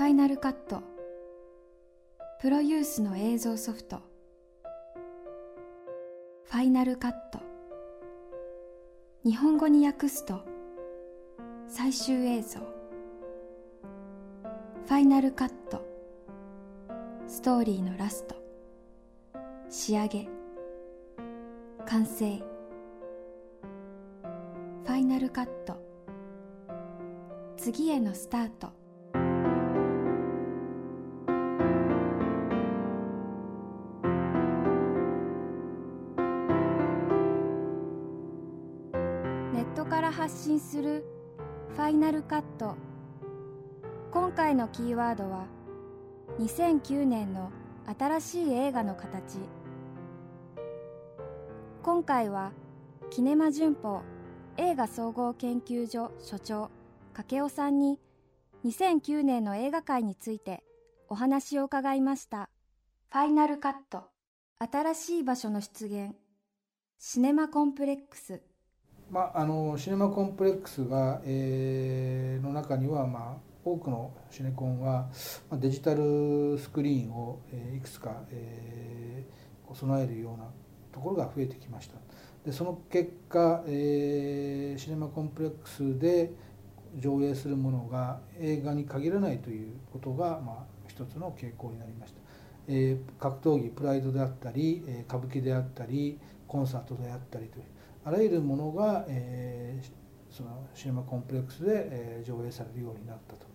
ファイナルカットプロユースの映像ソフト。ファイナルカット日本語に訳すと最終映像。ファイナルカットストーリーのラスト。仕上げ。完成。ファイナルカット次へのスタート。から発信するファイナルカット。今回のキーワードは2009年の新しい映画の形。今回はキネマ旬報映画総合研究所所長掛尾さんに2009年の映画界についてお話を伺いました。ファイナルカット。新しい場所の出現。シネマコンプレックス。まあ、あのシネマコンプレックスが、えー、の中には、まあ、多くのシネコンはまあ、デジタルスクリーンを、えー、いくつか、えー、備えるようなところが増えてきました。でその結果、えー、シネマコンプレックスで上映するものが映画に限らないということが、まあ、一つの傾向になりました、えー、格闘技プライドであったり、歌舞伎であったりコンサートであったりという。あらゆるものが、えー、そのシネマコンプレックスで、えー、上映されるようになったと、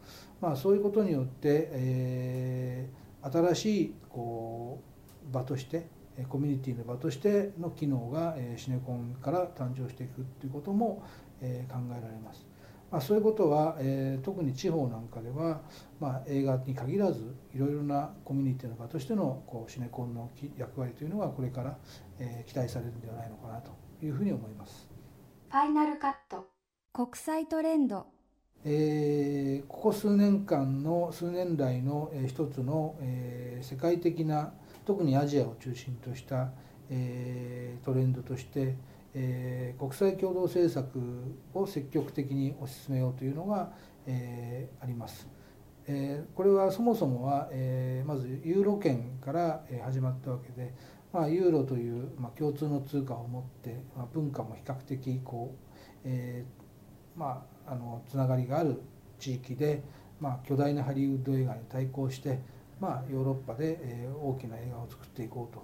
まあ、そういうことによって、えー、新しいこう場としてコミュニティの場としての機能が、えー、シネコンから誕生していくということも、えー、考えられます。まあ、そういうことは、えー、特に地方なんかでは、まあ、映画に限らずいろいろなコミュニティの場としてのこうシネコンの役割というのがこれから、えー、期待されるんではないのかなというふうに思います。ファイナルカット国際トレンドえー、ここ数年間の数年来の、えー、一つの、えー、世界的な特にアジアを中心とした、えー、トレンドとして、えー、国際共同政策を積極的に推し進めようというのが、えー、あります。えー、これはそもそもは、えー、まずユーロ圏から始まったわけで、まあ、ユーロという、まあ、共通の通貨を持って、まあ、文化も比較的こう、えー、まあ、あのつながりがある地域で、まあ、巨大なハリウッド映画に対抗して、まあ、ヨーロッパで、えー、大きな映画を作っていこう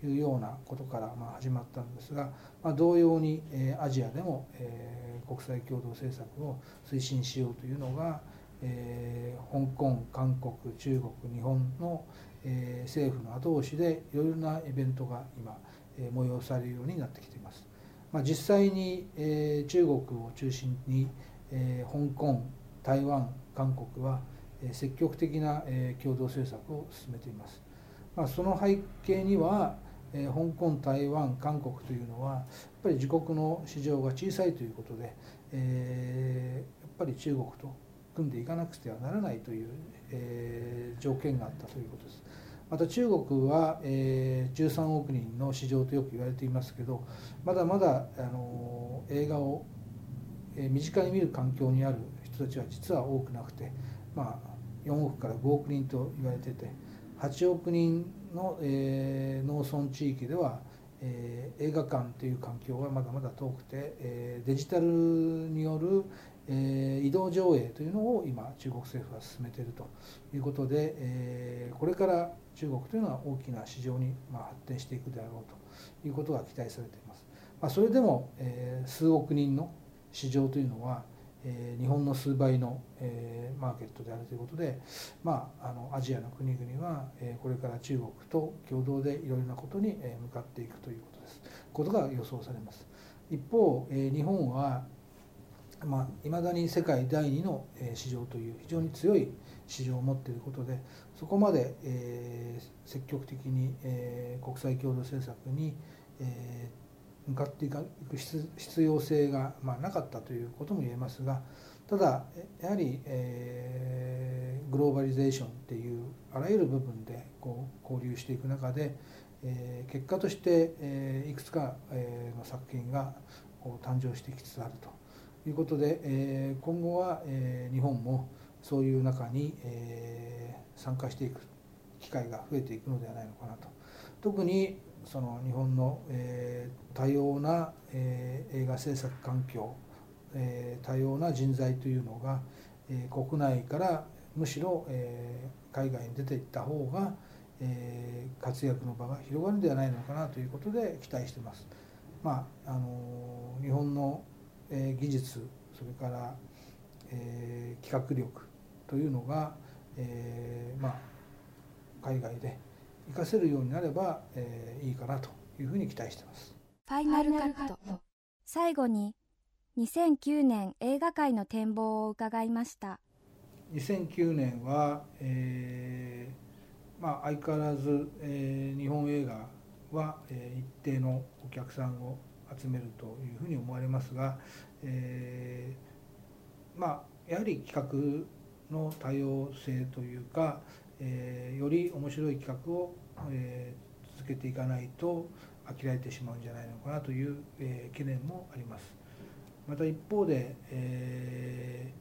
というようなことから、まあ、始まったんですが、まあ、同様に、えー、アジアでも、えー、国際共同政策を推進しようというのが、えー、香港韓国中国日本の、えー、政府の後押しでいろいろなイベントが今、えー、催されるようになってきています。まあ、実際に、えー、中国を中心に、えー、香港台湾韓国は、えー、積極的な、えー、共同政策を進めています。まあ、その背景には、えー、香港台湾韓国というのはやっぱり自国の市場が小さいということで、えー、やっぱり中国と組んでいかなくてはならないという、えー、条件があったということです。また中国は、えー、13億人の市場とよく言われていますけどまだまだあの映画を、えー、身近に見る環境にある人たちは実は多くなくて、まあ、4億から5億人と言われてて8億人の、えー、農村地域では、えー、映画館という環境はまだまだ遠くて、えー、デジタルによる、えー、移動上映というのを今中国政府は進めているということで、えー、これから中国というのは大きな市場にまあ発展していくであろうということが期待されています。まあ、それでも、えー、数億人の市場というのは、えー、日本の数倍の、えー、マーケットであるということで、まあ、あのアジアの国々は、えー、これから中国と共同でいろいろなことに、えー、向かっていくということですことが予想されます。一方、えー、日本はまあ、未だに世界第2のえ市場という非常に強い市場を持っていることでそこまで、えー、積極的に、えー、国際共同政策に、えー、向かっていく必要性が、ま、なかったということも言えますがただやはり、えー、グローバリゼーションっていうあらゆる部分でこう交流していく中で、えー、結果として、えー、いくつか、え、の作品がこう誕生してきつつあると。いうことで、え今後は、え日本もそういう中に、え参加していく機会が増えていくのではないのかなと特にその日本の、えー、多様な、えー、映画制作環境、えー、多様な人材というのが、えー、国内からむしろ、えー、海外に出ていった方が、えー、活躍の場が広がるんではないのかなということで期待してます。まああの日本の、えー、技術それから、えー、企画力というのが、えー、まあ海外で活かせるようになれば、えー、いいかなというふうに期待してます。ファイナルカット最後に2009年映画界の展望を伺いました2009年は、えーまあ、相変わらず、えー、日本映画は、えー、一定のお客さんを集めるというふうに思われますが、えー、まあやはり企画の多様性というか、えー、より面白い企画を、えー、続けていかないと飽きられてしまうんじゃないのかなという、えー、懸念もあります。また一方で、え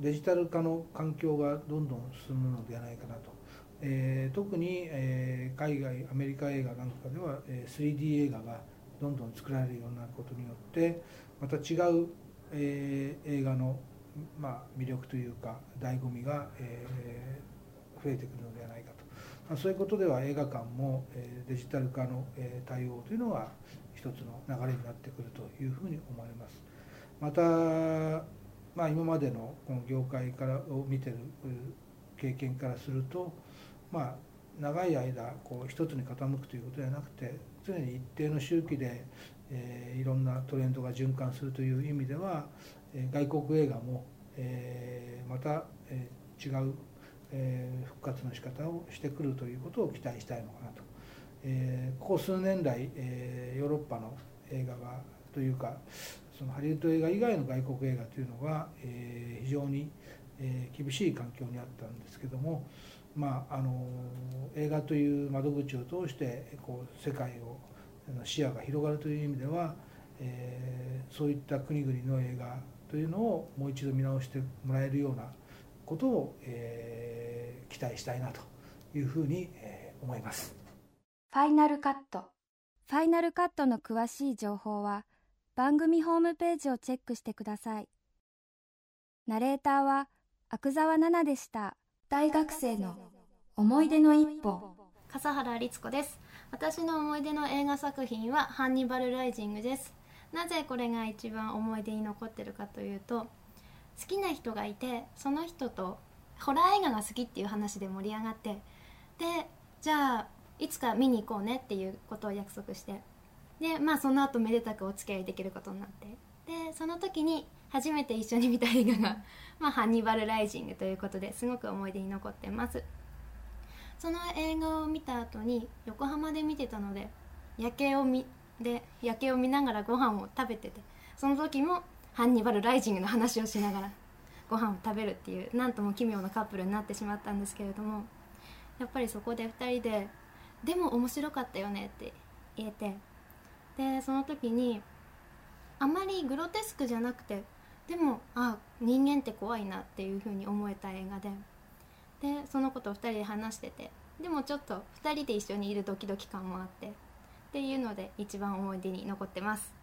ー、デジタル化の環境がどんどん進むのではないかなと、えー、特に、えー、海外アメリカ映画なんかでは、え、3D 映画がどんどん作られるようになることによってまた違う、え、映画の、まあ、魅力というか醍醐味が、え、増えてくるのではないかと、そういうことでは映画館も、デジタル化の、対応というのは一つの流れになってくるというふうに思われます。また、まあ、今までのこの業界からを見てる経験からすると、まあ、長い間こう一つに傾くということではなくて常に一定の周期で、え、いろんなトレンドが循環するという意味では、え、外国映画も、え、また、え、違うえー、復活の仕方をしてくるということを期待したいのかなと、えー、ここ数年来、えー、ヨーロッパの映画がというかそのハリウッド映画以外の外国映画というのが、えー、非常に、えー、厳しい環境にあったんですけども、まあ、あの映画という窓口を通してこう世界を視野が広がるという意味では、えー、そういった国々の映画というのをもう一度見直してもらえるようなことを、えー、期待したいなというふうに、えー、思います。ファイナルカット。ファイナルカットの詳しい情報は番組ホームページをチェックしてください。ナレーターは阿久澤奈々でした。大学生の思い出の一歩。笠原律子です。私の思い出の映画作品はハンニバルライジングです。なぜこれが一番思い出に残ってるかというと好きな人がいてその人とホラー映画が好きっていう話で盛り上がってでじゃあいつか見に行こうねっていうことを約束してでまあその後めでたくお付き合いできることになってでその時に初めて一緒に見た映画が「まあ、ハンニバル・ライジング」ということですごく思い出に残ってます。その映画を見た後に横浜で見てたので夜景を見で夜景を見ながらご飯を食べててその時もハンニバル・ライジングの話をしながらご飯を食べるっていうなんとも奇妙なカップルになってしまったんですけれどもやっぱりそこで2人で「でも面白かったよね」って言えてでその時にあまりグロテスクじゃなくてでもあ人間って怖いなっていうふうに思えた映画ででそのことを2人で話しててでもちょっと2人で一緒にいるドキドキ感もあってっていうので一番思い出に残ってます。